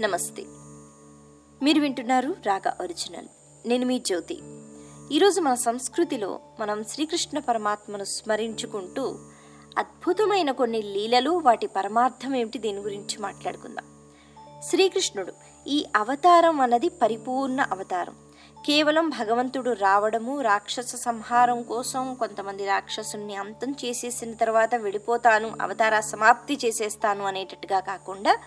నమస్తే. మీరు వింటున్నారు రాగా ఒరిజినల్. నేను మీ జ్యోతి. ఈరోజు మన సంస్కృతిలో మనం శ్రీకృష్ణ పరమాత్మను స్మరించుకుంటూ అద్భుతమైన కొన్ని లీలలు వాటి పరమార్థం ఏమిటి దీని గురించి మాట్లాడుకుందాం. శ్రీకృష్ణుడు ఈ అవతారం అన్నది పరిపూర్ణ అవతారం. కేవలం భగవంతుడు రావడము రాక్షస సంహారం కోసం కొంతమంది రాక్షసుని అంతం చేసేసిన తర్వాత వెళ్ళిపోతాను అవతార సమాప్తి చేసేస్తాను అనేటట్టుగా కాకుండా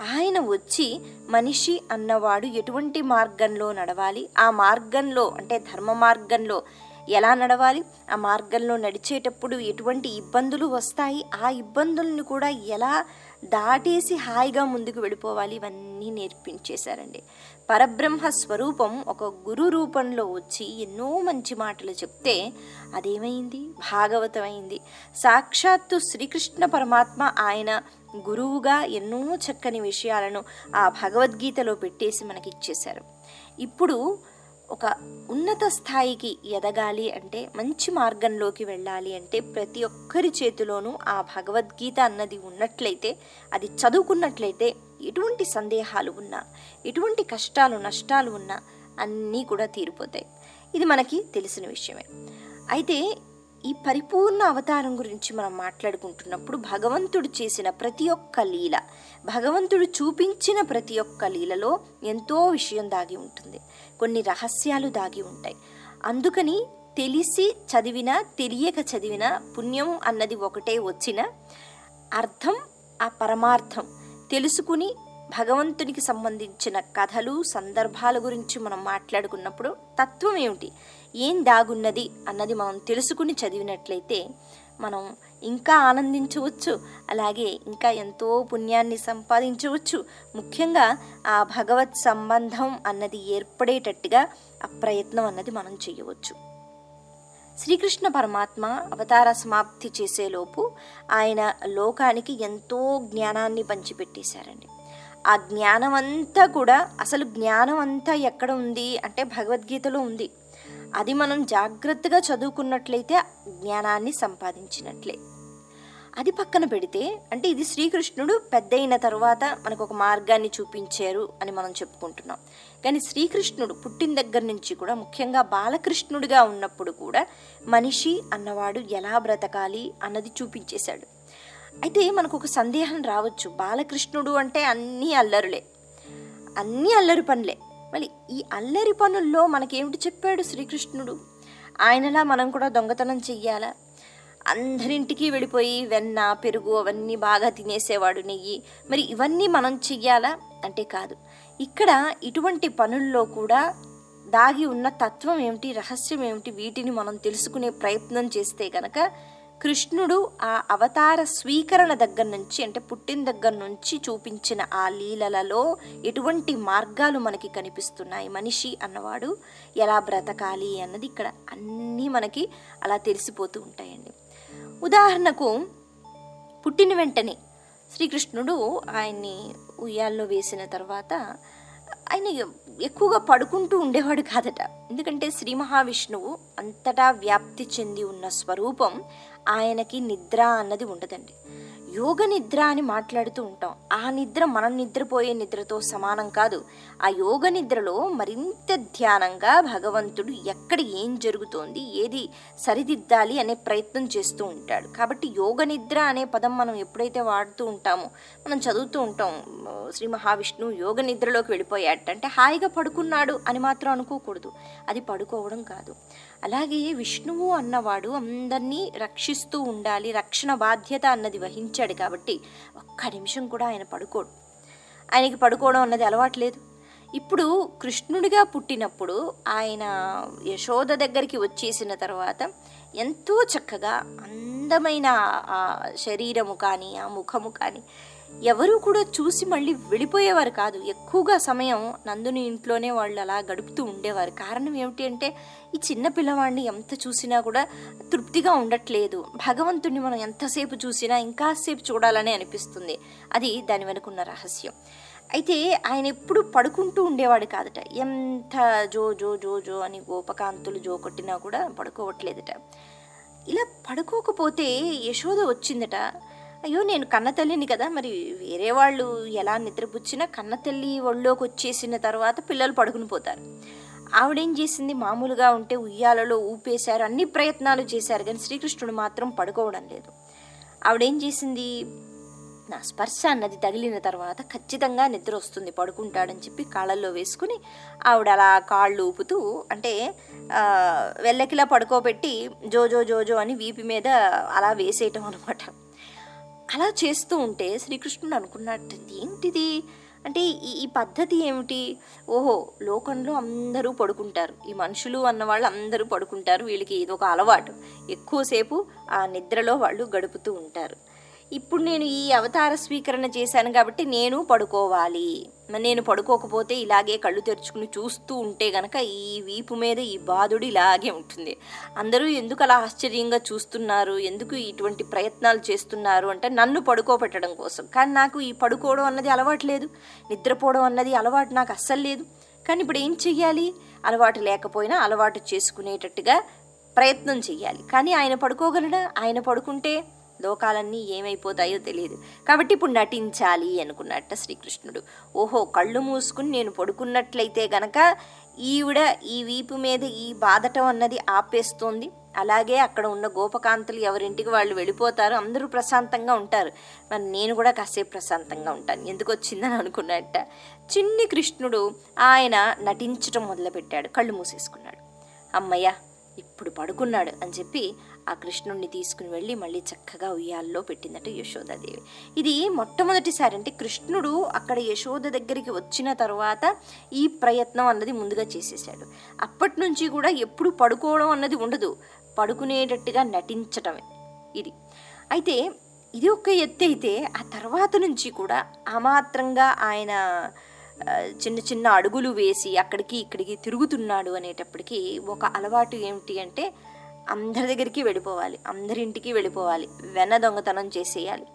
ఆయన వచ్చి మనిషి అన్నవాడు ఎటువంటి మార్గంలో నడవాలి? ఆ మార్గంలో అంటే ధర్మ మార్గంలో ఎలా నడవాలి? ఆ మార్గంలో నడిచేటప్పుడు ఎటువంటి ఇబ్బందులు వస్తాయి? ఆ ఇబ్బందులను కూడా ఎలా దాటేసి హాయిగా ముందుకు వెళ్ళిపోవాలి? ఇవన్నీ నేర్పించేశారండి. పరబ్రహ్మ స్వరూపం ఒక గురు రూపంలో వచ్చి ఎన్నో మంచి మాటలు చెప్తే అదేమైంది? భాగవతమైంది. సాక్షాత్తు శ్రీకృష్ణ పరమాత్మ ఆయన గురువుగా ఎన్నో చక్కని విషయాలను ఆ భగవద్గీతలో పెట్టేసి మనకి ఇచ్చేశారు ఇప్పుడు ఒక ఉన్నత స్థాయికి ఎదగాలి అంటే మంచి మార్గంలోకి వెళ్ళాలి అంటే ప్రతి ఒక్కరి చేతిలోనూ ఆ భగవద్గీత అన్నది ఉన్నట్లయితే అది చదువుకున్నట్లయితే ఎటువంటి సందేహాలు ఉన్నా ఎటువంటి కష్టాలు నష్టాలు ఉన్నా అన్నీ కూడా తీరిపోతాయి. ఇది మనకి తెలిసిన విషయమే. అయితే ఈ పరిపూర్ణ అవతారం గురించి మనం మాట్లాడుకుంటున్నప్పుడు భగవంతుడు చేసిన ప్రతి ఒక్క లీల భగవంతుడు చూపించిన ప్రతి ఒక్క లీలలో ఎంతో విషయం దాగి ఉంటుంది. కొన్ని రహస్యాలు దాగి ఉంటాయి. అందుకని తెలిసి చదివిన తెలియక చదివిన పుణ్యం అన్నది ఒకటే వచ్చిన అర్థం ఆ పరమార్థం తెలుసుకుని భగవంతునికి సంబంధించిన కథలు సందర్భాల గురించి మనం మాట్లాడుకున్నప్పుడు తత్వం ఏమిటి? ఏం దాగున్నది అన్నది మనం తెలుసుకుని చదివినట్లయితే మనం ఇంకా ఆనందించవచ్చు అలాగే ఇంకా ఎంతో పుణ్యాన్ని సంపాదించవచ్చు. ముఖ్యంగా ఆ భగవత్ సంబంధం అన్నది ఏర్పడేటట్టుగా ఆ ప్రయత్నం అన్నది మనం చేయవచ్చు. శ్రీకృష్ణ పరమాత్మ అవతార సమాప్తి చేసేలోపు ఆయన లోకానికి ఎంతో జ్ఞానాన్ని పంచిపెట్టేశారండి. ఆ జ్ఞానం అంతా కూడా అసలు జ్ఞానం అంతా ఎక్కడ ఉంది అంటే భగవద్గీతలో ఉంది. అది మనం జాగ్రత్తగా చదువుకున్నట్లయితే జ్ఞానాన్ని సంపాదించినట్లే. అది పక్కన పెడితే అంటే ఇది శ్రీకృష్ణుడు పెద్దయిన తర్వాత మనకు ఒక మార్గాన్ని చూపించారు అని మనం చెప్పుకుంటున్నాం. కానీ శ్రీకృష్ణుడు పుట్టిన దగ్గర నుంచి కూడా ముఖ్యంగా బాలకృష్ణుడిగా ఉన్నప్పుడు కూడా మనిషి అన్నవాడు ఎలా బ్రతకాలి అన్నది చూపించేశాడు. అయితే మనకు ఒక సందేహం రావచ్చు. బాలకృష్ణుడు అంటే అన్నీ అల్లరులే. అన్నీ అల్లరి పనులే. మళ్ళీ ఈ అల్లరి పనుల్లో మనకేమిటి చెప్పాడు శ్రీకృష్ణుడు? ఆయనలా మనం కూడా దొంగతనం చెయ్యాలా? అందరింటికి వెళ్ళిపోయి వెన్న పెరుగు అవన్నీ బాగా తినేసేవాడు నెయ్యి. మరి ఇవన్నీ మనం చెయ్యాలా? అంటే కాదు. ఇక్కడ ఇటువంటి పనుల్లో కూడా దాగి ఉన్న తత్వం ఏమిటి రహస్యం ఏమిటి వీటిని మనం తెలుసుకునే ప్రయత్నం చేస్తే కనుక కృష్ణుడు ఆ అవతార స్వీకరణ దగ్గర నుంచి అంటే పుట్టిన దగ్గర నుంచి చూపించిన ఆ లీలలలో ఎటువంటి మార్గాలు మనకి కనిపిస్తున్నాయి? మనిషి అన్నవాడు ఎలా బ్రతకాలి అన్నది ఇక్కడ అన్నీ మనకి అలా తెలిసిపోతూ ఉంటాయండి. ఉదాహరణకు పుట్టిన వెంటనే శ్రీకృష్ణుడు ఆయన్ని ఉయ్యాల్లో వేసిన తర్వాత ఆయన ఎక్కువగా పడుకుంటూ ఉండేవాడు కాదట. ఎందుకంటే శ్రీ మహావిష్ణువు అంతటా వ్యాప్తి చెంది ఉన్న స్వరూపం ఆయనకి నిద్ర అన్నది ఉండదండి. యోగ నిద్ర అని మాట్లాడుతూ ఉంటాం. ఆ నిద్ర మనం నిద్రపోయే నిద్రతో సమానం కాదు. ఆ యోగ నిద్రలో మరింత ధ్యానంగా భగవంతుడు ఎక్కడ ఏం జరుగుతోంది ఏది సరిదిద్దాలి అనే ప్రయత్నం చేస్తూ ఉంటాడు. కాబట్టి యోగ నిద్ర అనే పదం మనం ఎప్పుడైతే వాడుతూ ఉంటామో మనం చదువుతూ ఉంటాం శ్రీ మహావిష్ణువు యోగ నిద్రలోకి వెళ్ళిపోయాట అంటే హాయిగా పడుకున్నాడు అని మాత్రం అనుకోకూడదు. అది పడుకోవడం కాదు. అలాగే విష్ణువు అన్నవాడు అందరినీ రక్షిస్తూ ఉండాలి రక్షణ బాధ్యత అన్నది వహించాడు కాబట్టి ఒక్క నిమిషం కూడా ఆయన పడుకోడు. ఆయనకి పడుకోవడం అన్నది అలవాట్లేదు ఇప్పుడు కృష్ణుడిగా పుట్టినప్పుడు ఆయన యశోద దగ్గరికి వచ్చేసిన తర్వాత ఎంతో చక్కగా అందమైన ఆ శరీరము కానీ ఆ ముఖము కానీ ఎవరూ కూడా చూసి మళ్ళీ వెళ్ళిపోయేవారు కాదు. ఎక్కువగా సమయం నందుని ఇంట్లోనే వాళ్ళు అలా గడుపుతూ ఉండేవారు. కారణం ఏమిటి అంటే ఈ చిన్న పిల్లవాడిని ఎంత చూసినా కూడా తృప్తిగా ఉండట్లేదు. భగవంతుడిని మనం ఎంతసేపు చూసినా ఇంకాసేపు చూడాలని అనిపిస్తుంది. అది దాని వెనుకున్న రహస్యం. అయితే ఆయన ఎప్పుడు పడుకుంటూ ఉండేవాడు కాదట. ఎంత జో జో జో జో అని గోపకాంతులు జో కొట్టినా కూడా పడుకోవట్లేదట. ఇలా పడుకోకపోతే యశోద వచ్చిందట. అయ్యో నేను కన్న తల్లిని కదా మరి వేరే వాళ్ళు ఎలా నిద్రపుచ్చినా కన్న తల్లి ఒళ్ళోకి వచ్చేసిన తర్వాత పిల్లలు పడుకుని పోతారు. ఆవిడేం చేసింది? మామూలుగా ఉంటే ఉయ్యాలలో ఊపేశారు అన్ని ప్రయత్నాలు చేశారు కానీ శ్రీకృష్ణుడు మాత్రం పడుకోవడం లేదు. ఆవిడేం చేసింది? నా స్పర్శ అన్నది తగిలిన తర్వాత ఖచ్చితంగా నిద్ర వస్తుంది పడుకుంటాడని చెప్పి కాళ్ళల్లో వేసుకుని ఆవిడ అలా కాళ్ళు ఊపుతూ అంటే వెళ్ళకిలా పడుకోబెట్టి జోజో జోజో అని వీపి మీద అలా వేసేయటం అనమాట అలా చేస్తూ ఉంటే శ్రీకృష్ణుడు అనుకున్నట్టు ఏంటిది? అంటే ఈ ఈ పద్ధతి ఏమిటి? ఓహో లోకంలో అందరూ పడుకుంటారు. ఈ మనుషులు అన్న వాళ్ళు అందరూ పడుకుంటారు. వీళ్ళకి ఇది ఒక అలవాటు. ఎక్కువసేపు ఆ నిద్రలో వాళ్ళు గడుపుతూ ఉంటారు. ఇప్పుడు నేను ఈ అవతార స్వీకరణ చేశాను కాబట్టి నేను పడుకోవాలి. నేను పడుకోకపోతే ఇలాగే కళ్ళు తెరుచుకుని చూస్తూ ఉంటే గనక ఈ వీపు మీద ఈ బాధుడు ఇలాగే ఉంటుంది. అందరూ ఎందుకు అలా ఆశ్చర్యంగా చూస్తున్నారు? ఎందుకు ఇటువంటి ప్రయత్నాలు చేస్తున్నారు? అంటే నన్ను పడుకోబెట్టడం కోసం. కానీ నాకు ఈ పడుకోవడం అన్నది అలవాటు లేదు. నిద్రపోవడం అన్నది అలవాటు నాకు అస్సలు లేదు. కానీ ఇప్పుడు ఏం చెయ్యాలి? అలవాటు లేకపోయినా అలవాటు చేసుకునేటట్టుగా ప్రయత్నం చెయ్యాలి. కానీ ఆయన పడుకోగలడా? ఆయన పడుకుంటే లోకాలన్నీ ఏమైపోతాయో తెలియదు. కాబట్టి ఇప్పుడు నటించాలి అనుకున్నట్ట శ్రీకృష్ణుడు. ఓహో కళ్ళు మూసుకుని నేను పడుకున్నట్లయితే గనక ఈవిడ ఈ వీపు మీద ఈ బాధటం అన్నది ఆపేస్తోంది. అలాగే అక్కడ ఉన్న గోపకాంతలు ఎవరింటికి వాళ్ళు వెళ్ళిపోతారు అందరూ ప్రశాంతంగా ఉంటారు. మరి నేను కూడా కాసేపు ప్రశాంతంగా ఉంటాను. ఎందుకు వచ్చిందని అనుకున్నట్ట చిన్ని కృష్ణుడు ఆయన నటించటం మొదలుపెట్టాడు. కళ్ళు మూసేసుకున్నాడు. అమ్మయ్య ఇప్పుడు పడుకున్నాడు అని చెప్పి ఆ కృష్ణుడిని తీసుకుని వెళ్ళి మళ్ళీ చక్కగా ఉయ్యాల్లో పెట్టిందట యశోదాదేవి. ఇది మొట్టమొదటిసారి అంటే కృష్ణుడు అక్కడ యశోద దగ్గరికి వచ్చిన తర్వాత ఈ ప్రయత్నం అన్నది ముందుగా చేసేసాడు అప్పటి నుంచి కూడా ఎప్పుడు పడుకోవడం అన్నది ఉండదు. పడుకునేటట్టుగా నటించటమే ఇది. అయితే ఇది ఒక ఎత్తు అయితే ఆ తర్వాత నుంచి కూడా అమాత్రంగా ఆయన చిన్న చిన్న అడుగులు వేసి అక్కడికి ఇక్కడికి తిరుగుతున్నాడు అనేటప్పటికీ ఒక అలవాటు ఏమిటి అంటే అందరి దగ్గరికి వెళ్ళిపోవాలి అందరింటికి వెళ్ళిపోవాలి వెన్న దొంగతనం చేసేయాలి.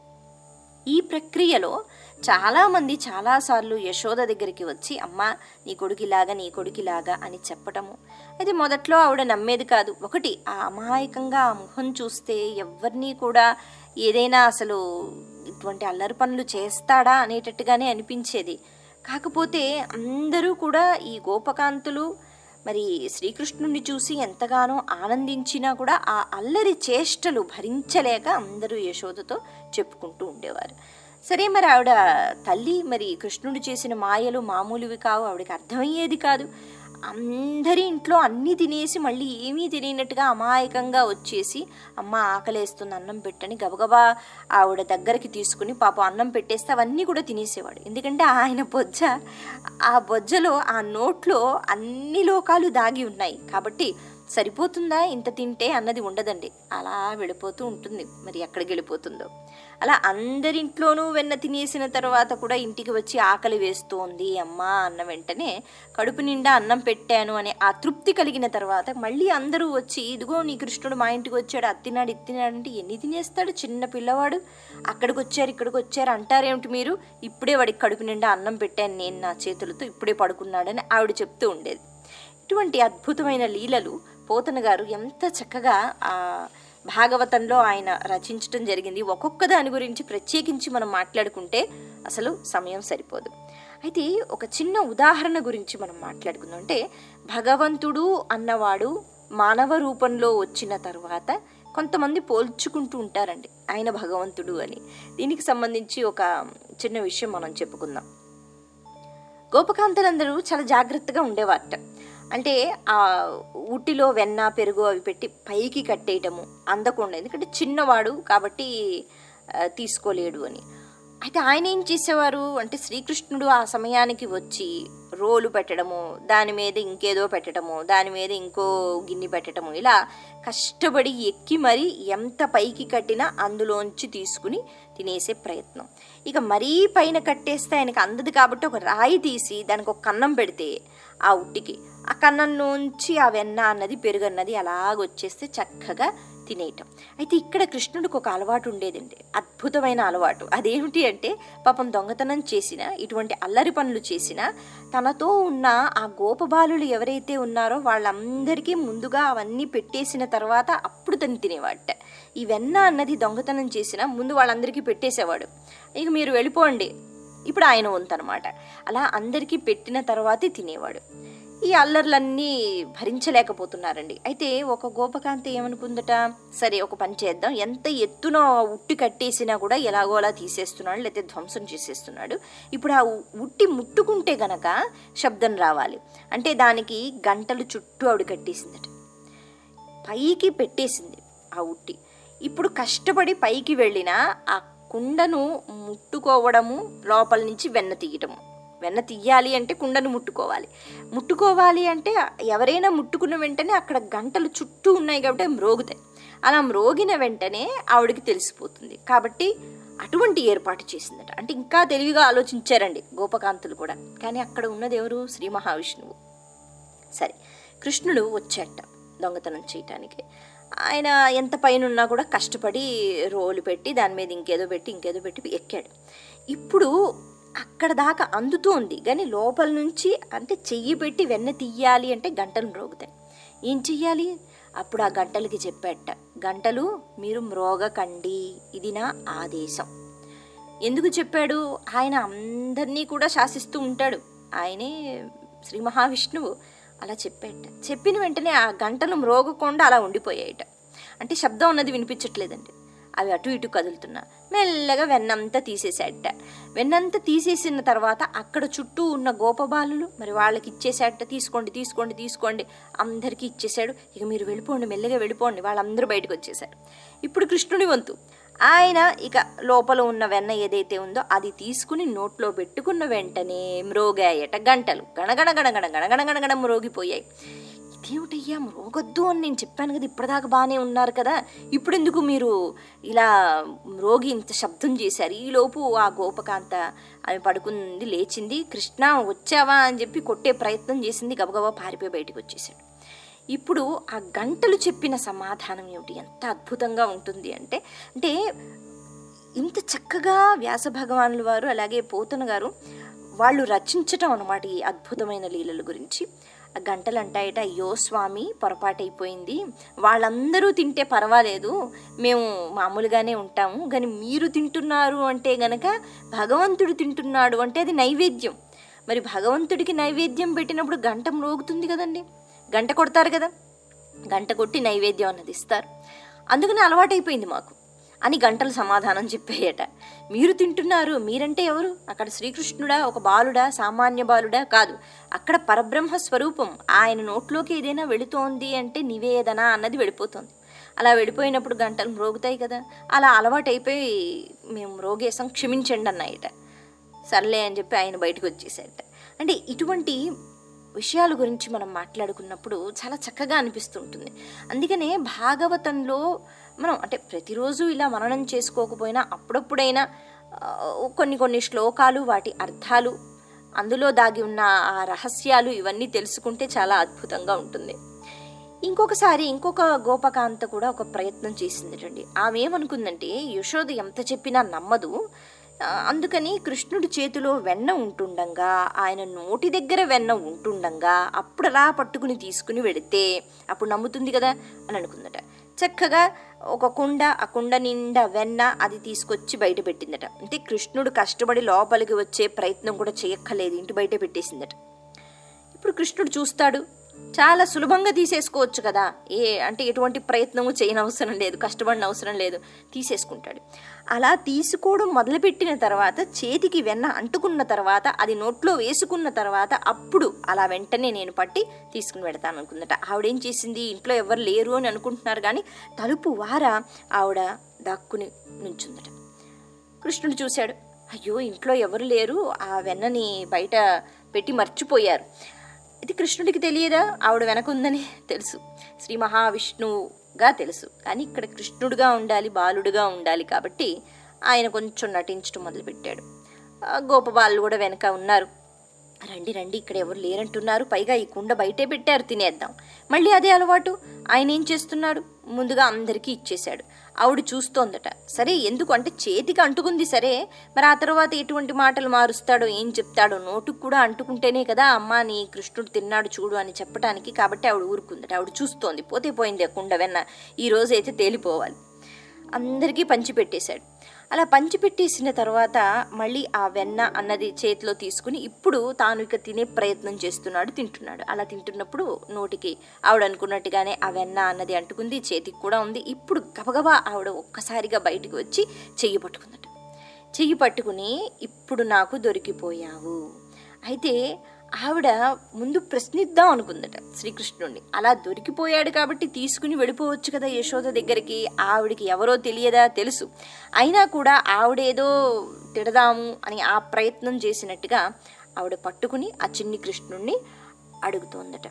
ఈ ప్రక్రియలో చాలామంది చాలాసార్లు యశోద దగ్గరికి వచ్చి అమ్మ నీ కొడుకిలాగా నీ కొడుకిలాగా అని చెప్పటము. అయితే మొదట్లో ఆవిడ నమ్మేది కాదు. ఒకటి ఆ అమాయకంగా ఆ ముఖం చూస్తే ఎవరిని కూడా ఏదైనా అసలు ఇటువంటి అల్లరి పనులు చేస్తాడా అనేటట్టుగానే అనిపించేది. కాకపోతే అందరూ కూడా ఈ గోపకాంతులు మరి శ్రీకృష్ణుని చూసి ఎంతగానో ఆనందించినా కూడా ఆ అల్లరి చేష్టలు భరించలేక అందరూ యశోదతో చెప్పుకుంటూ ఉండేవారు. సరే మరి ఆవిడ తల్లి మరి కృష్ణుడు చేసిన మాయలు మామూలువి కావు ఆవిడకి అర్థమయ్యేది కాదు. అందరి ఇంట్లో అన్నీ తినేసి మళ్ళీ ఏమీ తినేనట్టుగా అమాయకంగా వచ్చేసి అమ్మ ఆకలేస్తుంది అన్నం పెట్టని గబగబా ఆవిడ దగ్గరికి తీసుకుని పాపం అన్నం పెట్టేస్తే అవన్నీ కూడా తినేసేవాడు. ఎందుకంటే ఆయన బొజ్జ ఆ బొజ్జలో ఆ నోట్లో అన్ని లోకాలు దాగి ఉన్నాయి. కాబట్టి సరిపోతుందా ఇంత తింటే అన్నది ఉండదండి. అలా వెళ్ళిపోతూ ఉంటుంది. మరి ఎక్కడికి వెళ్ళిపోతుందో. అలా అందరింట్లోనూ వెన్న తినేసిన తర్వాత కూడా ఇంటికి వచ్చి ఆకలి వేస్తోంది. అమ్మ అన్న వెంటనే కడుపు నిండా అన్నం పెట్టాను అనే ఆ తృప్తి కలిగిన తర్వాత మళ్ళీ అందరూ వచ్చి ఇదిగో నీ కృష్ణుడు మా ఇంటికి వచ్చాడు అత్తినాడు ఇత్తినాడు అంటే ఎన్ని తినేస్తాడు చిన్న పిల్లవాడు? అక్కడికి వచ్చారు ఇక్కడికి వచ్చారు అంటారేమిటి మీరు? ఇప్పుడే వాడికి కడుపు నిండా అన్నం పెట్టాను నేను నా చేతులతో ఇప్పుడే పడుకున్నాడని ఆవిడ చెప్తూ ఉండేది. ఇటువంటి అద్భుతమైన లీలలు పోతన గారు ఎంత చక్కగా ఆ భాగవతంలో ఆయన రచించటం జరిగింది. ఒక్కొక్క దాని గురించి ప్రత్యేకించి మనం మాట్లాడుకుంటే అసలు సమయం సరిపోదు. అయితే ఒక చిన్న ఉదాహరణ గురించి మనం మాట్లాడుకుందాం. అంటే భగవంతుడు అన్నవాడు మానవ రూపంలో వచ్చిన తర్వాత కొంతమంది పోల్చుకుంటూ ఉంటారండి. ఆయన భగవంతుడు అని. దీనికి సంబంధించి ఒక చిన్న విషయం మనం చెప్పుకుందాం. గోపకాంతలందరూ చాలా జాగ్రత్తగా ఉండేవారట. అంటే ఆ ఊటిలో వెన్న పెరుగు అవి పెట్టి పైకి కట్టేయటము అందకుండా. ఎందుకంటే చిన్నవాడు కాబట్టి తీసుకోలేడు అని. అయితే ఆయన ఏం చేసేవారు? అంటే శ్రీకృష్ణుడు ఆ సమయానికి వచ్చి రోలు పెట్టడము దాని మీద ఇంకేదో పెట్టడము దాని మీద ఇంకో గిన్నె పెట్టడము ఇలా కష్టపడి ఎక్కి మరి ఎంత పైకి కట్టినా అందులోంచి తీసుకుని తినేసే ప్రయత్నం. ఇక మరీ పైన కట్టేస్తే ఆయనకు అందదు కాబట్టి ఒక రాయి తీసి దానికి ఒక కన్నం పెడితే ఆ ఉట్టికి. ఆ కన్నంలోంచి ఆ వెన్న అన్నది పెరుగు అన్నది అలాగొచ్చేస్తే చక్కగా తినేయటం. అయితే ఇక్కడ కృష్ణుడికి ఒక అలవాటు ఉండేదండి. అద్భుతమైన అలవాటు. అదేమిటి అంటే పాపం దొంగతనం చేసిన ఇటువంటి అల్లరి పనులు చేసిన తనతో ఉన్న ఆ గోపబాలులు ఎవరైతే ఉన్నారో వాళ్ళందరికీ ముందుగా అవన్నీ పెట్టేసిన తర్వాత అప్పుడు తను తినేవాడట. ఈ వెన్న అన్నది దొంగతనం చేసిన ముందు వాళ్ళందరికీ పెట్టేసేవాడు. ఇక మీరు వెళ్ళిపోండి. ఇప్పుడు ఆయన వంతనమాట. అలా అందరికీ పెట్టిన తర్వాతే తినేవాడు. ఈ అల్లర్లన్నీ భరించలేకపోతున్నారండి. అయితే ఒక గోపకాంతి ఏమనుకుందట? సరే ఒక పని చేద్దాం. ఎంత ఎత్తున ఉట్టి కట్టేసినా కూడా ఎలాగో అలా తీసేస్తున్నాడు లేకపోతే ధ్వంసం చేసేస్తున్నాడు. ఇప్పుడు ఆ ఉ- ఉట్టి ముట్టుకుంటే గనక శబ్దం రావాలి. అంటే దానికి గంటలు చుట్టూ ఆవిడ కట్టేసిందట. పైకి పెట్టేసింది ఆ ఉట్టి. ఇప్పుడు కష్టపడి పైకి వెళ్ళిన ఆ కుండను ముట్టుకోవడము లోపల నుంచి వెన్న తీయటము. వెన్న తీయాలి అంటే కుండను ముట్టుకోవాలి. ముట్టుకోవాలి అంటే ఎవరైనా ముట్టుకున్న వెంటనే అక్కడ గంటలు చుట్టూ ఉన్నాయి కాబట్టి మ్రోగుతాయి. అలా మ్రోగిన వెంటనే ఆవిడకి తెలిసిపోతుంది. కాబట్టి అటువంటి ఏర్పాటు చేసిందట. అంటే ఇంకా తెలివిగా ఆలోచించారండి గోపకాంతులు కూడా. కానీ అక్కడ ఉన్నది ఎవరు? శ్రీ మహావిష్ణువు. సరే కృష్ణుడు వచ్చాట దొంగతనం చేయటానికి. ఆయన ఎంత పైన ఉన్నా కూడా కష్టపడి రోలు పెట్టి దాని మీద ఇంకేదో పెట్టి ఇంకేదో పెట్టి ఎక్కాడు. ఇప్పుడు అక్కడ దాకా అందుతూ ఉంది. కానీ లోపల నుంచి అంటే చెయ్యి పెట్టి వెన్న తీయాలి అంటే గంటలు మ్రోగుతాయి. ఏం చెయ్యాలి? అప్పుడు ఆ గంటలకి చెప్పేట. గంటలు మీరు మ్రోగకండి. ఇది నా ఆదేశం. ఎందుకు చెప్పాడు? ఆయన అందరినీ కూడా శాసిస్తూ ఉంటాడు. ఆయనే శ్రీ మహావిష్ణువు. అలా చెప్పేట. చెప్పిన వెంటనే ఆ గంటలు మ్రోగకుండా అలా ఉండిపోయాయట అంటే శబ్దం అన్నది వినిపించట్లేదండి. అవి అటు ఇటు కదులుతున్నా. మెల్లగా వెన్నంతా తీసేసాడట వెన్నంతా తీసేసిన తర్వాత అక్కడ చుట్టూ ఉన్న గోపబాలులు మరి వాళ్ళకి ఇచ్చేసాడట తీసుకోండి తీసుకోండి తీసుకోండి అందరికీ ఇచ్చేశాడు. ఇక మీరు వెళ్ళిపోండి మెల్లగా వెళ్ళిపోండి వాళ్ళందరూ బయటకు వచ్చేసారు ఇప్పుడు కృష్ణుడి వంతు. ఆయన ఇక లోపల ఉన్న వెన్న ఏదైతే ఉందో అది తీసుకుని నోట్లో పెట్టుకున్న వెంటనే మ్రోగాయట గంటలు. గణగణ గణగణ గణగణ గణగణ మ్రోగిపోయాయి. ఇదేమిటయ్యా మ్రోగొద్దు అని నేను చెప్పాను కదా ఇప్పటిదాకా బాగానే ఉన్నారు కదా. ఇప్పుడు ఎందుకు మీరు ఇలా మ్రోగి ఇంత శబ్దం చేశారు? ఈలోపు ఆ గోపకాంత ఆమె పడుకుంది లేచింది కృష్ణ వచ్చావా? అని చెప్పి కొట్టే ప్రయత్నం చేసింది గబగబా పారిపోయి బయటకు వచ్చేసాడు ఇప్పుడు ఆ గంటలు చెప్పిన సమాధానం ఏమిటి? ఎంత అద్భుతంగా ఉంటుంది అంటే అంటే ఇంత చక్కగా వ్యాస భగవానుల వారు అలాగే పోతన గారు వాళ్ళు రచించటం అనమాట ఈ అద్భుతమైన లీలల గురించి. గంటలు అంటాయట అయ్యో స్వామి పొరపాటైపోయింది. వాళ్ళందరూ తింటే పర్వాలేదు. మేము మామూలుగానే ఉంటాము. కానీ మీరు తింటున్నారు అంటే గనక భగవంతుడు తింటున్నాడు అంటే అది నైవేద్యం. మరి భగవంతుడికి నైవేద్యం పెట్టినప్పుడు గంట మ్రోగుతుంది కదండి. గంట కొడతారు కదా. గంట కొట్టి నైవేద్యం అన్నది ఇస్తారు. అందుకని అలవాటైపోయింది మాకు. అని గంటలు సమాధానం చెప్పాయట. మీరు తింటున్నారు మీరంటే ఎవరు? అక్కడ శ్రీకృష్ణుడా ఒక బాలుడా సామాన్య బాలుడా కాదు. అక్కడ పరబ్రహ్మ స్వరూపం. ఆయన నోట్లోకి ఏదైనా వెళుతోంది అంటే నివేదన అన్నది వెళ్ళిపోతుంది. అలా వెళ్ళిపోయినప్పుడు గంటలు మ్రోగుతాయి కదా. అలా అలవాటైపోయి మేము మ్రోగేసాం క్షమించండి అన్నాయట. సర్లే అని చెప్పి ఆయన బయటకు వచ్చేసాడట అంటే ఇటువంటి విషయాల గురించి మనం మాట్లాడుకున్నప్పుడు చాలా చక్కగా అనిపిస్తుంటుంది. అందుకనే భాగవతంలో మనం అంటే ప్రతిరోజు ఇలా మననం చేసుకోకపోయినా అప్పుడప్పుడైనా కొన్ని కొన్ని శ్లోకాలు వాటి అర్థాలు అందులో దాగి ఉన్న ఆ రహస్యాలు ఇవన్నీ తెలుసుకుంటే చాలా అద్భుతంగా ఉంటుంది. ఇంకొకసారి ఇంకొక గోపకాంత కూడా ఒక ప్రయత్నం చేసిందటండి. ఆమె ఏమనుకుందంటే యశోద ఎంత చెప్పినా నమ్మదు. అందుకని కృష్ణుడి చేతిలో వెన్న ఉంటుండగా ఆయన నోటి దగ్గర వెన్న ఉంటుండగా అప్పుడు అలా పట్టుకుని తీసుకుని వెడితే అప్పుడు నమ్ముతుంది కదా అని అనుకుందట. చక్కగా ఒక కుండ ఆ కుండ నిండా వెన్న అది తీసుకొచ్చి బయట పెట్టిందట. అంటే కృష్ణుడు కష్టపడి లోపలికి వచ్చే ప్రయత్నం కూడా చేయక్కర్లేదు. ఇంటి బయట పెట్టేసిందట. ఇప్పుడు కృష్ణుడు చూస్తాడు. చాలా సులభంగా తీసేసుకోవచ్చు కదా. ఏ అంటే ఎటువంటి ప్రయత్నము చేయనవసరం లేదు కష్టపడిన అవసరం లేదు. తీసేసుకుంటాడు. అలా తీసుకోవడం మొదలుపెట్టిన తర్వాత చేతికి వెన్న అంటుకున్న తర్వాత అది నోట్లో వేసుకున్న తర్వాత అప్పుడు అలా వెంటనే నేను పట్టి తీసుకుని పెడతాను అనుకుందట. ఆవిడేం చేసింది? ఇంట్లో ఎవరు లేరు అని అనుకుంటున్నారు కానీ తలుపు వార ఆవిడ దాక్కుని నుంచుందట. కృష్ణుడు చూశాడు. అయ్యో ఇంట్లో ఎవరు లేరు. ఆ వెన్నని బయట పెట్టి మర్చిపోయారు. ఇది కృష్ణుడికి తెలియదా? ఆవిడ వెనక ఉందని తెలుసు. శ్రీ మహావిష్ణువుగా తెలుసు. కానీ ఇక్కడ కృష్ణుడుగా ఉండాలి బాలుడుగా ఉండాలి కాబట్టి ఆయన కొంచెం నటించడం మొదలుపెట్టాడు. గోపబాలు కూడా వెనక ఉన్నారు. రండి రండి ఇక్కడ ఎవరు లేరంటున్నారు. పైగా ఈ కుండ బయటే పెట్టారు తినేద్దాం. మళ్ళీ అదే అలవాటు. ఆయన ఏం చేస్తున్నాడు? ముందుగా అందరికీ ఇచ్చేశాడు. ఆవిడ చూస్తోందట. సరే ఎందుకు? అంటే చేతికి అంటుకుంది సరే మరి ఆ తర్వాత ఎటువంటి మాటలు మారుస్తాడో ఏం చెప్తాడో నోటుకు కూడా అంటుకుంటేనే కదా అమ్మ నీ కృష్ణుడు తిన్నాడు చూడు అని చెప్పడానికి కాబట్టి ఆవిడ ఊరుకుందట. ఆవిడ చూస్తోంది. పోతే పోయింది కుండవెన్న కుండ వెన్న. ఈ రోజు అయితే తేలిపోవాలి. అందరికీ పంచిపెట్టేశాడు. అలా పంచిపెట్టేసిన తర్వాత మళ్ళీ ఆ వెన్న అన్నది చేతిలో తీసుకుని ఇప్పుడు తాను ఇక తినే ప్రయత్నం చేస్తున్నాడు తింటున్నాడు. అలా తింటున్నప్పుడు నోటికి ఆవిడ అనుకున్నట్టుగానే ఆ వెన్న అన్నది అంటుకుంది చేతికి కూడా ఉంది. ఇప్పుడు గబగబా ఆవిడ ఒక్కసారిగా బయటికి వచ్చి చెయ్యి పట్టుకుందట. చెయ్యి పట్టుకుని ఇప్పుడు నాకు దొరికిపోయావు. అయితే ఆవిడ ముందు ప్రశ్నిద్దాం అనుకుందట శ్రీకృష్ణుడిని అలా దొరికిపోయాడు కాబట్టి తీసుకుని వెళ్ళిపోవచ్చు కదా యశోద దగ్గరికి. ఆవిడికి ఎవరో తెలియదా తెలుసు. అయినా కూడా ఆవిడేదో తిడదాము అని ఆ ప్రయత్నం చేసినట్టుగా ఆవిడ పట్టుకుని ఆ చిన్ని కృష్ణుణ్ణి అడుగుతోందట.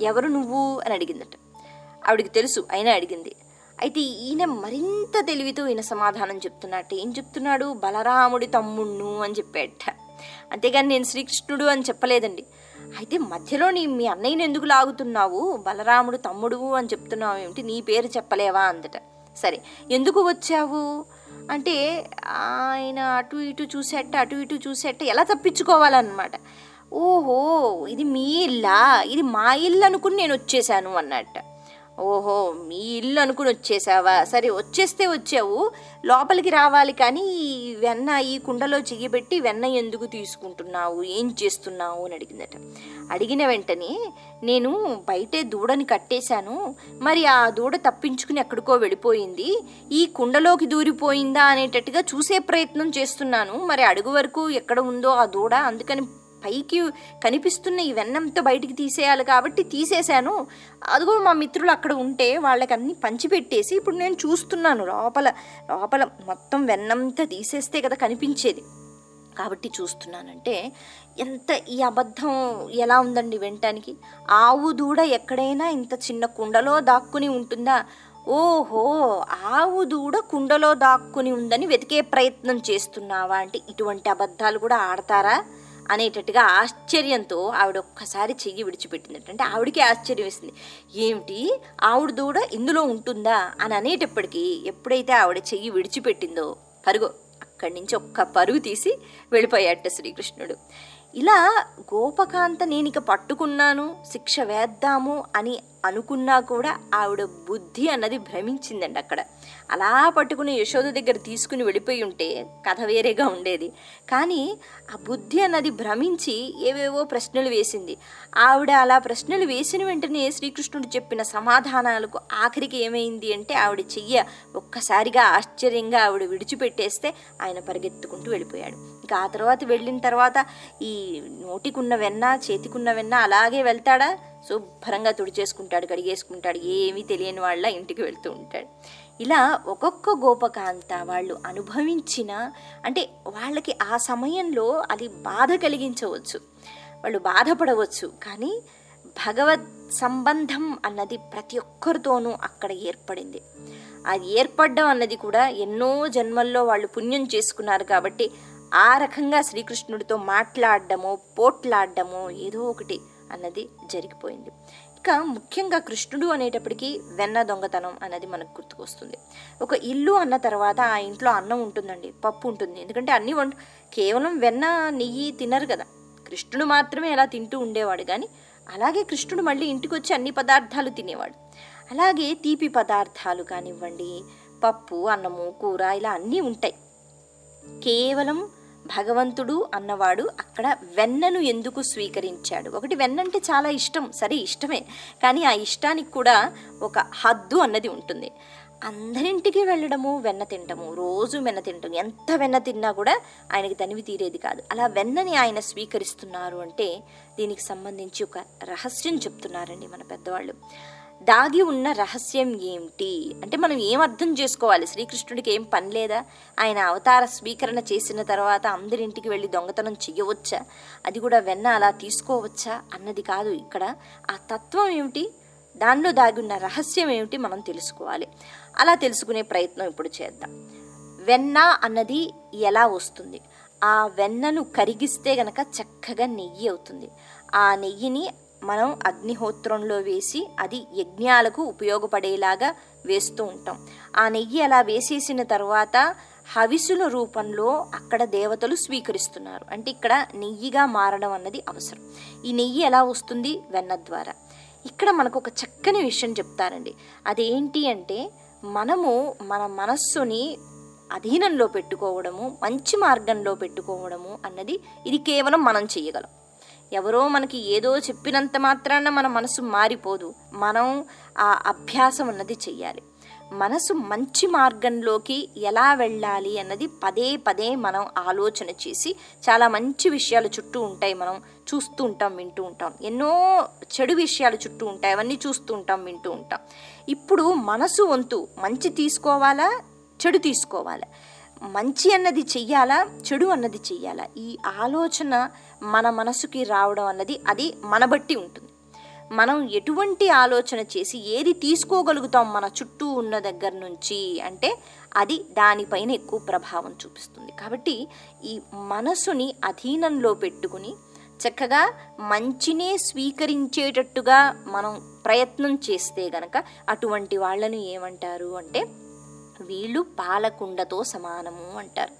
ఎవరు నువ్వు అని అడిగిందట. ఆవిడికి తెలుసు అయినా అడిగింది. అయితే ఈయన మరింత తెలివితో ఈయన సమాధానం చెప్తున్నట్టు ఏం చెప్తున్నాడు? బలరాముడి తమ్ముణ్ణు అని చెప్పాడట. అంతేగాని నేను శ్రీకృష్ణుడు అని చెప్పలేదండి. అయితే మధ్యలో నీ మీ అన్నయ్యని ఎందుకు లాగుతున్నావు? బలరాముడు తమ్ముడు అని చెప్తున్నావు ఏమిటి? నీ పేరు చెప్పలేవా అందట సరే ఎందుకు వచ్చావు? అంటే ఆయన అటు ఇటు చూసేట అటు ఇటు చూసేట ఎలా తప్పించుకోవాలన్నమాట. ఓహో ఇది మీ ఇల్లా? ఇది మా ఇల్లు అనుకుని నేను వచ్చేసాను అన్నట్ట. ఓహో మీ ఇల్లు అనుకుని వచ్చేసావా? సరే వచ్చేస్తే వచ్చావు. లోపలికి రావాలి కానీ ఈ వెన్న ఈ కుండలో చెయ్యబెట్టి వెన్న ఎందుకు తీసుకుంటున్నావు? ఏం చేస్తున్నావు? అని అడిగిందట. అడిగిన వెంటనే నేను బయటే దూడని కట్టేశాను. మరి ఆ దూడ తప్పించుకుని ఎక్కడికో వెళ్ళిపోయింది. ఈ కుండలోకి దూరిపోయిందా అనేటట్టుగా చూసే ప్రయత్నం చేస్తున్నాను. మరి అడుగు వరకు ఎక్కడ ఉందో ఆ దూడ అందుకని పైకి కనిపిస్తున్న ఈ వెన్నంతో బయటికి తీసేయాలి కాబట్టి తీసేశాను. అదిగో మా మిత్రులు అక్కడ ఉంటే వాళ్ళకి అన్ని పంచిపెట్టేసి ఇప్పుడు నేను చూస్తున్నాను లోపల లోపల మొత్తం వెన్నంతా తీసేస్తే కదా కనిపించేది. కాబట్టి చూస్తున్నానంటే ఎంత ఈ అబద్ధం ఎలా ఉందండి వినటానికి? ఆవు దూడ ఎక్కడైనా ఇంత చిన్న కుండలో దాక్కుని ఉంటుందా? ఓహో ఆవు దూడ కుండలో దాక్కుని ఉందని వెతికే ప్రయత్నం చేస్తున్నావా అంటే ఇటువంటి అబద్ధాలు కూడా ఆడతారా? అనేటట్టుగా ఆశ్చర్యంతో ఆవిడ ఒక్కసారి చెయ్యి విడిచిపెట్టిందట అంటే ఆవిడకి ఆశ్చర్యం వేసింది. ఏమిటి? ఆవిడ దూడ ఇందులో ఉంటుందా? అని అనేటప్పటికీ ఎప్పుడైతే ఆవిడ చెయ్యి విడిచిపెట్టిందో పరుగు అక్కడి నుంచి ఒక్క పరుగు తీసి వెళ్ళిపోయాట శ్రీకృష్ణుడు. ఇలా గోపకాంత నేను ఇక పట్టుకున్నాను శిక్ష వేద్దాము అని అనుకున్నా కూడా ఆవిడ బుద్ధి అన్నది భ్రమించిందండి అక్కడ. అలా పట్టుకుని యశోద దగ్గర తీసుకుని వెళ్ళిపోయి ఉంటే కథ వేరేగా ఉండేది. కానీ ఆ బుద్ధి అన్నది భ్రమించి ఏవేవో ప్రశ్నలు వేసింది. ఆవిడ అలా ప్రశ్నలు వేసిన వెంటనే శ్రీకృష్ణుడు చెప్పిన సమాధానాలకు ఆఖరికి ఏమైంది అంటే ఆవిడ చెయ్య ఒక్కసారిగా ఆశ్చర్యంగా ఆవిడ విడిచిపెట్టేస్తే ఆయన పరిగెత్తుకుంటూ వెళ్ళిపోయాడు. ఇంకా ఆ తర్వాత వెళ్ళిన తర్వాత ఈ నోటికున్న వెన్న చేతికున్న వెన్న అలాగే వెళ్తాడా? శుభ్రంగా తుడిచేసుకుంటాడు కడిగేసుకుంటాడు ఏమీ తెలియని వాళ్ళ ఇంటికి వెళ్తూ ఉంటాడు. ఇలా ఒక్కొక్క గోపకాంత వాళ్ళు అనుభవించిన అంటే వాళ్ళకి ఆ సమయంలో అది బాధ కలిగించవచ్చు వాళ్ళు బాధపడవచ్చు కానీ భగవత్ సంబంధం అన్నది ప్రతి ఒక్కరితోనూ అక్కడ ఏర్పడింది. అది ఏర్పడడం అన్నది కూడా ఎన్నో జన్మల్లో వాళ్ళు పుణ్యం చేసుకున్నారు కాబట్టి ఆ రకంగా శ్రీకృష్ణుడితో మాట్లాడడము పోట్లాడడము ఏదో ఒకటి అన్నది జరిగిపోయింది. ఇక ముఖ్యంగా కృష్ణుడు అనేటప్పటికీ వెన్న దొంగతనం అన్నది మనకు గుర్తుకొస్తుంది. ఒక ఇల్లు అన్న తర్వాత ఆ ఇంట్లో అన్నం ఉంటుందండి పప్పు ఉంటుంది. ఎందుకంటే అన్నీ వంట కేవలం వెన్న నెయ్యి తినరు కదా. కృష్ణుడు మాత్రమే అలా తింటూ ఉండేవాడు కానీ అలాగే కృష్ణుడు మళ్ళీ ఇంటికి వచ్చి అన్ని పదార్థాలు తినేవాడు. అలాగే తీపి పదార్థాలు కానివ్వండి పప్పు అన్నము కూర ఇలా అన్నీ ఉంటాయి. కేవలం భగవంతుడు అన్నవాడు అక్కడ వెన్నను ఎందుకు స్వీకరించాడు? ఒకటి వెన్నంటే చాలా ఇష్టం. సరే ఇష్టమే. కానీ ఆ ఇష్టానికి కూడా ఒక హద్దు అన్నది ఉంటుంది. అందరింటికి వెళ్ళడము వెన్న తింటము రోజు వెన్న తింటాము ఎంత వెన్న తిన్నా కూడా ఆయనకి తనివి తీరేది కాదు. అలా వెన్నని ఆయన స్వీకరిస్తున్నారు అంటే దీనికి సంబంధించి ఒక రహస్యం చెప్తున్నారండి మన పెద్దవాళ్ళు. దాగి ఉన్న రహస్యం ఏమిటి? అంటే మనం ఏం అర్థం చేసుకోవాలి? శ్రీకృష్ణుడికి ఏం పని లేదా? ఆయన అవతార స్వీకరణ చేసిన తర్వాత అందరింటికి వెళ్ళి దొంగతనం చెయ్యవచ్చా? అది కూడా వెన్న అలా తీసుకోవచ్చా? అన్నది కాదు ఇక్కడ. ఆ తత్వం ఏమిటి? దానిలో దాగి ఉన్న రహస్యం ఏమిటి? మనం తెలుసుకోవాలి. అలా తెలుసుకునే ప్రయత్నం ఇప్పుడు చేద్దాం. వెన్న అన్నది ఎలా వస్తుంది? ఆ వెన్నను కరిగిస్తే గనక చక్కగా నెయ్యి అవుతుంది. ఆ నెయ్యిని మనం అగ్నిహోత్రంలో వేసి అది యజ్ఞాలకు ఉపయోగపడేలాగా వేస్తూ ఉంటాం. ఆ నెయ్యి అలా వేసేసిన తర్వాత హవిసుల రూపంలో అక్కడ దేవతలు స్వీకరిస్తున్నారు. అంటే ఇక్కడ నెయ్యిగా మారడం అన్నది అవసరం. ఈ నెయ్యి ఎలా వస్తుంది? వెన్న ద్వారా. ఇక్కడ మనకు ఒక చక్కని విషయం చెప్తారండి అదేంటి అంటే మనము మన మనస్సుని అధీనంలో పెట్టుకోవడము మంచి మార్గంలో పెట్టుకోవడము అన్నది ఇది కేవలం మనం చేయగలం. ఎవరో మనకి ఏదో చెప్పినంత మాత్రాన మన మనసు మారిపోదు. మనం ఆ అభ్యాసం అన్నది చెయ్యాలి. మనసు మంచి మార్గంలోకి ఎలా వెళ్ళాలి అన్నది పదే పదే మనం ఆలోచన చేసి చాలా మంచి విషయాలు చుట్టూ ఉంటాయి మనం చూస్తూ ఉంటాం వింటూ ఉంటాం. ఎన్నో చెడు విషయాలు చుట్టూ ఉంటాయి. అవన్నీ చూస్తూ ఉంటాం వింటూ ఉంటాం. ఇప్పుడు మనసు వంతు మంచి తీసుకోవాలా చెడు తీసుకోవాలా? మంచి అన్నది చెయ్యాలా చెడు అన్నది చెయ్యాలా? ఈ ఆలోచన మన మనసుకి రావడం అన్నది అది మన బట్టి ఉంటుంది. మనం ఎటువంటి ఆలోచన చేసి ఏది తీసుకోగలుగుతాం మన చుట్టూ ఉన్న దగ్గర నుంచి అంటే అది దానిపైన ఎక్కువ ప్రభావం చూపిస్తుంది. కాబట్టి ఈ మనసుని అధీనంలో పెట్టుకుని చక్కగా మంచినే స్వీకరించేటట్టుగా మనం ప్రయత్నం చేస్తే గనక అటువంటి వాళ్ళను ఏమంటారు అంటే వీళ్ళు పాలకుండతో సమానము అంటారు.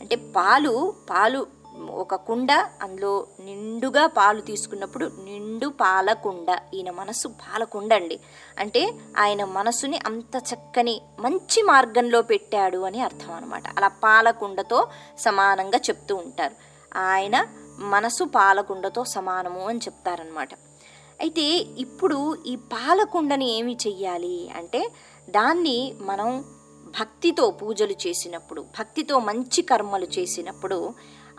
అంటే పాలు పాలు ఒక కుండ అందులో నిండుగా పాలు తీసుకున్నప్పుడు నిండు పాలకుండ ఈయన మనసు పాలకుండ అండి. అంటే ఆయన మనసుని అంత చక్కని మంచి మార్గంలో పెట్టాడు అని అర్థం అనమాట అలా పాలకుండతో సమానంగా చెప్తూ ఉంటారు. ఆయన మనసు పాలకుండతో సమానము అని చెప్తారనమాట అయితే ఇప్పుడు ఈ పాలకుండని ఏమి చెయ్యాలి? అంటే దాన్ని మనం భక్తితో పూజలు చేసినప్పుడు భక్తితో మంచి కర్మలు చేసినప్పుడు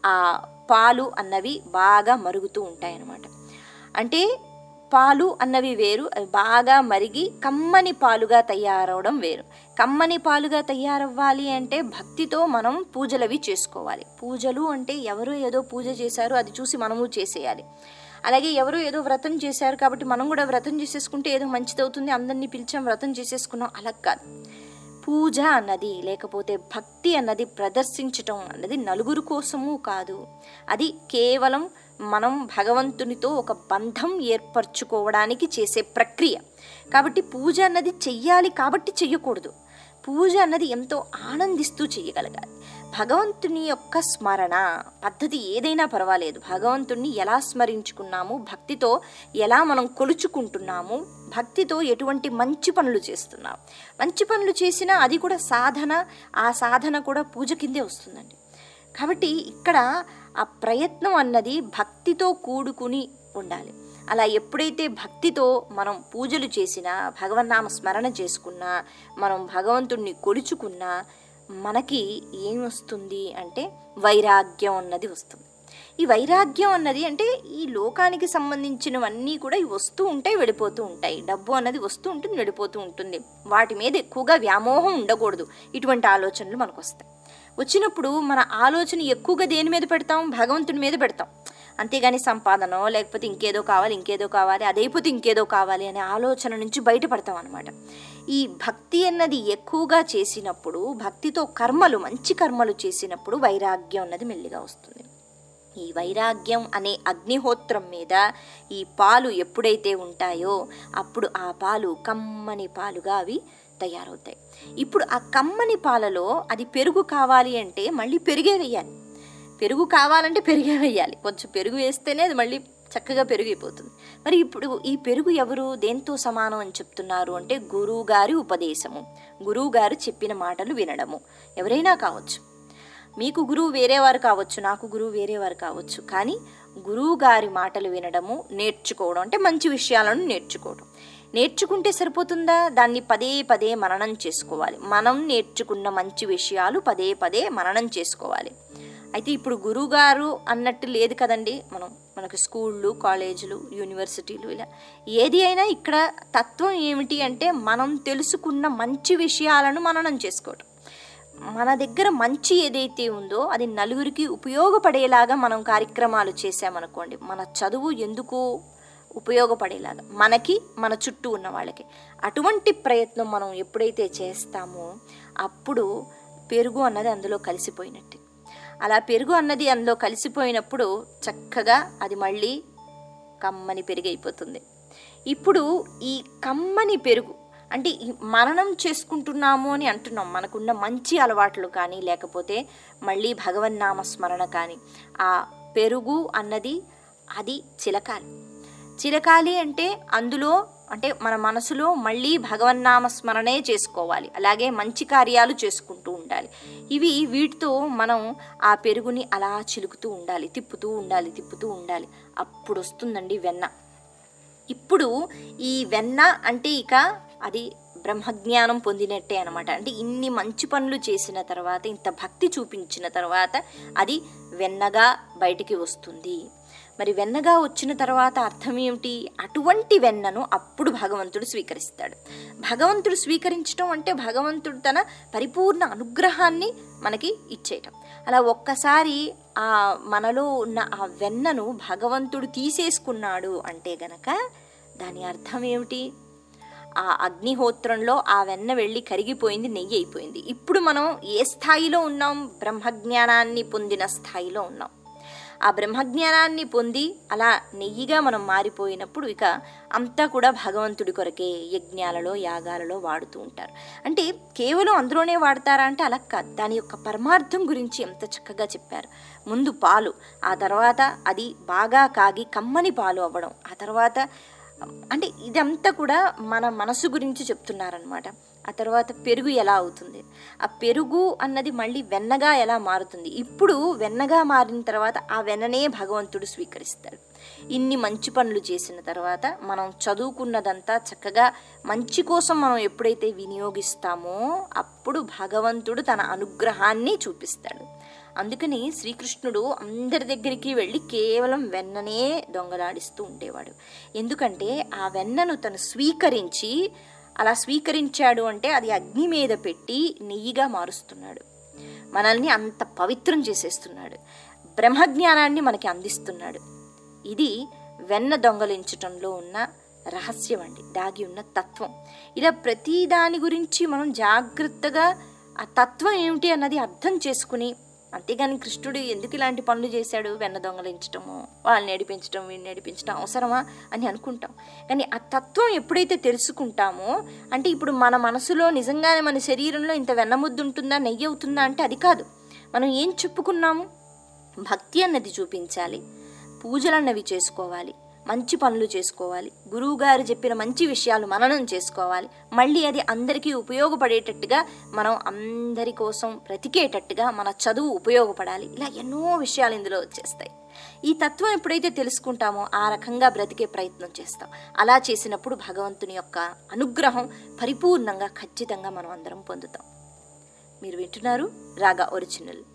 ఆ పాలు అన్నవి బాగా మరుగుతూ ఉంటాయన్నమాట. అంటే పాలు అన్నవి వేరు అవి బాగా మరిగి కమ్మని పాలుగా తయారవడం వేరు. కమ్మని పాలుగా తయారవ్వాలి అంటే భక్తితో మనం పూజలవి చేసుకోవాలి. పూజలు అంటే ఎవరో ఏదో పూజ చేశారో అది చూసి మనము చేసేయాలి. అలాగే ఎవరో ఏదో వ్రతం చేశారు కాబట్టి మనం కూడా వ్రతం చేసేసుకుంటే ఏదో మంచిదవుతుంది అందరినీ పిలిచాం వ్రతం చేసేసుకున్నాం అలా కాదు. పూజ అన్నది లేకపోతే భక్తి అన్నది ప్రదర్శించటం అన్నది నలుగురు కోసము కాదు. అది కేవలం మనం భగవంతునితో ఒక బంధం ఏర్పరచుకోవడానికి చేసే ప్రక్రియ. కాబట్టి పూజ అన్నది చెయ్యాలి కాబట్టి చెయ్యకూడదు. పూజ అన్నది ఎంతో ఆనందిస్తూ చేయగలగాలి భగవంతుని యొక్క స్మరణ పద్ధతి ఏదైనా పర్వాలేదు. భగవంతుణ్ణి ఎలా స్మరించుకున్నాము భక్తితో ఎలా మనం కొలుచుకుంటున్నాము భక్తితో ఎటువంటి మంచి పనులు చేస్తున్నాం. మంచి పనులు చేసినా అది కూడా సాధన ఆ సాధన కూడా పూజ కిందే వస్తుందండి. కాబట్టి ఇక్కడ ఆ ప్రయత్నం అన్నది భక్తితో కూడుకుని ఉండాలి. అలా ఎప్పుడైతే భక్తితో మనం పూజలు చేసినా భగవన్నామ స్మరణ చేసుకున్నా మనం భగవంతుణ్ణి కొలుచుకున్నా మనకి ఏం వస్తుంది అంటే వైరాగ్యం అన్నది వస్తుంది. ఈ వైరాగ్యం అన్నది అంటే ఈ లోకానికి సంబంధించినవన్నీ కూడా వస్తూ ఉంటాయి వెళ్ళిపోతూ ఉంటాయి. డబ్బు అన్నది వస్తూ ఉంటుంది వెళ్ళిపోతూ ఉంటుంది. వాటి మీద ఎక్కువగా వ్యామోహం ఉండకూడదు. ఇటువంటి ఆలోచనలు మనకు వస్తాయి. వచ్చినప్పుడు మన ఆలోచన ఎక్కువగా దేని మీద పెడతాం? భగవంతుని మీద పెడతాం. అంతేగాని సంపాదనో లేకపోతే ఇంకేదో కావాలి ఇంకేదో కావాలి అదైపోతే ఇంకేదో కావాలి అనే ఆలోచన నుంచి బయటపడతాం అనమాట ఈ భక్తి అన్నది ఎక్కువగా చేసినప్పుడు భక్తితో కర్మలు మంచి కర్మలు చేసినప్పుడు వైరాగ్యం అన్నది మెల్లిగా వస్తుంది. ఈ వైరాగ్యం అనే అగ్నిహోత్రం మీద ఈ పాలు ఎప్పుడైతే ఉంటాయో అప్పుడు ఆ పాలు కమ్మని పాలుగా అవి తయారవుతాయి. ఇప్పుడు ఆ కమ్మని పాలలో అది పెరుగు కావాలి అంటే మళ్ళీ పెరిగే వేయాలి. పెరుగు కావాలంటే పెరిగే వేయాలి కొంచెం పెరుగు వేస్తేనే అది మళ్ళీ చక్కగా పెరిగిపోతుంది. మరి ఇప్పుడు ఈ పెరుగు ఎవరు? దేంతో సమానం అని చెప్తున్నారు అంటే గురువు గారి ఉపదేశము. గురువు గారు చెప్పిన మాటలు వినడము. ఎవరైనా కావచ్చు. మీకు గురువు వేరేవారు కావచ్చు నాకు గురువు వేరేవారు కావచ్చు. కానీ గురువు గారి మాటలు వినడము నేర్చుకోవడం అంటే మంచి విషయాలను నేర్చుకోవడం. నేర్చుకుంటే సరిపోతుందా? దాన్ని పదే పదే మననం చేసుకోవాలి. మనం నేర్చుకున్న మంచి విషయాలు పదే పదే మననం చేసుకోవాలి. అయితే ఇప్పుడు గురువుగారు అన్నట్టు లేదు కదండి. మనం మనకు స్కూళ్ళు కాలేజీలు యూనివర్సిటీలు ఇలా ఏది అయినా ఇక్కడ తత్వం ఏమిటి అంటే మనం తెలుసుకున్న మంచి విషయాలను మననం చేసుకోవటం. మన దగ్గర మంచి ఏదైతే ఉందో అది నలుగురికి ఉపయోగపడేలాగా మనం కార్యక్రమాలు చేసామనుకోండి మన చదువు ఎందుకు ఉపయోగపడేలాగా? మనకి మన చుట్టూ ఉన్న వాళ్ళకి. అటువంటి ప్రయత్నం మనం ఎప్పుడైతే చేస్తామో అప్పుడు పెరుగు అన్నది అందులో కలిసిపోయినట్టు. అలా పెరుగు అన్నది అందులో కలిసిపోయినప్పుడు చక్కగా అది మళ్ళీ కమ్మని పెరిగైపోతుంది. ఇప్పుడు ఈ కమ్మని పెరుగు అంటే మరణం మననం చేసుకుంటున్నాము అని అంటున్నాం. మనకున్న మంచి అలవాట్లు కానీ లేకపోతే మళ్ళీ భగవన్నామ స్మరణ కానీ ఆ పెరుగు అన్నది అది చిలకాలి. చిలకాలి అంటే అందులో అంటే మన మనసులో మళ్ళీ భగవన్నామ స్మరణే చేసుకోవాలి. అలాగే మంచి కార్యాలు చేసుకుంటూ ఉండాలి. ఇవి వీటితో మనం ఆ పెరుగుని అలా చిలుకుతూ ఉండాలి. తిప్పుతూ ఉండాలి తిప్పుతూ ఉండాలి. అప్పుడు వస్తుందండి వెన్న. ఇప్పుడు ఈ వెన్న అంటే ఇక అది బ్రహ్మజ్ఞానం పొందినట్టే అనమాట అంటే ఇన్ని మంచి పనులు చేసిన తర్వాత ఇంత భక్తి చూపించిన తర్వాత అది వెన్నగా బయటికి వస్తుంది. మరి వెన్నగా వచ్చిన తర్వాత అర్థం ఏమిటి? అటువంటి వెన్నను అప్పుడు భగవంతుడు స్వీకరిస్తాడు. భగవంతుడు స్వీకరించడం అంటే భగవంతుడు తన పరిపూర్ణ అనుగ్రహాన్ని మనకి ఇచ్చేయటం. అలా ఒక్కసారి ఆ మనలో ఉన్న ఆ వెన్నను భగవంతుడు తీసేసుకున్నాడు అంటే గనక దాని అర్థం ఏమిటి? ఆ అగ్నిహోత్రంలో ఆ వెన్న వెళ్ళి కరిగిపోయింది నెయ్యి అయిపోయింది. ఇప్పుడు మనం ఏ స్థాయిలో ఉన్నాం? బ్రహ్మజ్ఞానాన్ని పొందిన స్థాయిలో ఉన్నాం. ఆ బ్రహ్మజ్ఞానాన్ని పొంది అలా నెయ్యిగా మనం మారిపోయినప్పుడు ఇక అంతా కూడా భగవంతుడి కొరకే యజ్ఞాలలో యాగాలలో వాడుతూ ఉంటారు. అంటే కేవలం అందులోనే వాడతారా అంటే అలా కాదు. దాని యొక్క పరమార్థం గురించి ఎంత చక్కగా చెప్పారు. ముందు పాలు ఆ తర్వాత అది బాగా కాగి కమ్మని పాలు అవ్వడం ఆ తర్వాత అంటే ఇదంతా కూడా మన మనసు గురించి చెప్తున్నారనమాట ఆ తర్వాత పెరుగు ఎలా అవుతుంది? ఆ పెరుగు అన్నది మళ్ళీ వెన్నగా ఎలా మారుతుంది? ఇప్పుడు వెన్నగా మారిన తర్వాత ఆ వెన్ననే భగవంతుడు స్వీకరిస్తాడు ఇన్ని మంచి పనులు చేసిన తర్వాత మనం చదువుకున్నదంతా చక్కగా మంచి కోసం మనం ఎప్పుడైతే వినియోగిస్తామో అప్పుడు భగవంతుడు తన అనుగ్రహాన్ని చూపిస్తాడు. అందుకని శ్రీకృష్ణుడు అందరి దగ్గరికి వెళ్ళి కేవలం వెన్ననే దొంగలాడిస్తూ ఉండేవాడు. ఎందుకంటే ఆ వెన్నను తను స్వీకరించి అలా స్వీకరించాడు అంటే అది అగ్ని మీద పెట్టి నెయ్యిగా మారుస్తున్నాడు. మనల్ని అంత పవిత్రం చేసేస్తున్నాడు. బ్రహ్మజ్ఞానాన్ని మనకి అందిస్తున్నాడు. ఇది వెన్న దొంగలించటంలో ఉన్న రహస్యం అండి దాగి ఉన్న తత్వం. ఇలా ప్రతి దాని గురించి మనం జాగ్రత్తగా ఆ తత్వం ఏమిటి అన్నది అర్థం చేసుకుని అంతేగాని కృష్ణుడు ఎందుకు ఇలాంటి పనులు చేశాడు? వెన్న దొంగలించటము వాళ్ళని నడిపించటం వీడిని నడిపించడం అవసరమా అని అనుకుంటాం. కానీ ఆ తత్వం ఎప్పుడైతే తెలుసుకుంటామో అంటే ఇప్పుడు మన మనసులో నిజంగానే మన శరీరంలో ఇంత వెన్నముద్దు ఉంటుందా నెయ్యి అవుతుందా అంటే అది కాదు. మనం ఏం చెప్పుకున్నాము? భక్తి అన్నది చూపించాలి. పూజలు అన్నవి చేసుకోవాలి. మంచి పనులు చేసుకోవాలి. గురువుగారు చెప్పిన మంచి విషయాలు మననం చేసుకోవాలి. మళ్ళీ అది అందరికీ ఉపయోగపడేటట్టుగా మనం అందరి కోసం బ్రతికేటట్టుగా మన చదువు ఉపయోగపడాలి. ఇలా ఎన్నో విషయాలు ఇందులో వచ్చేస్తాయి. ఈ తత్వం ఎప్పుడైతే తెలుసుకుంటామో ఆ రకంగా బ్రతికే ప్రయత్నం చేస్తాం. అలా చేసినప్పుడు భగవంతుని యొక్క అనుగ్రహం పరిపూర్ణంగా ఖచ్చితంగా మనం అందరం పొందుతాం. మీరు వింటున్నారు రాగా ఒరిజినల్.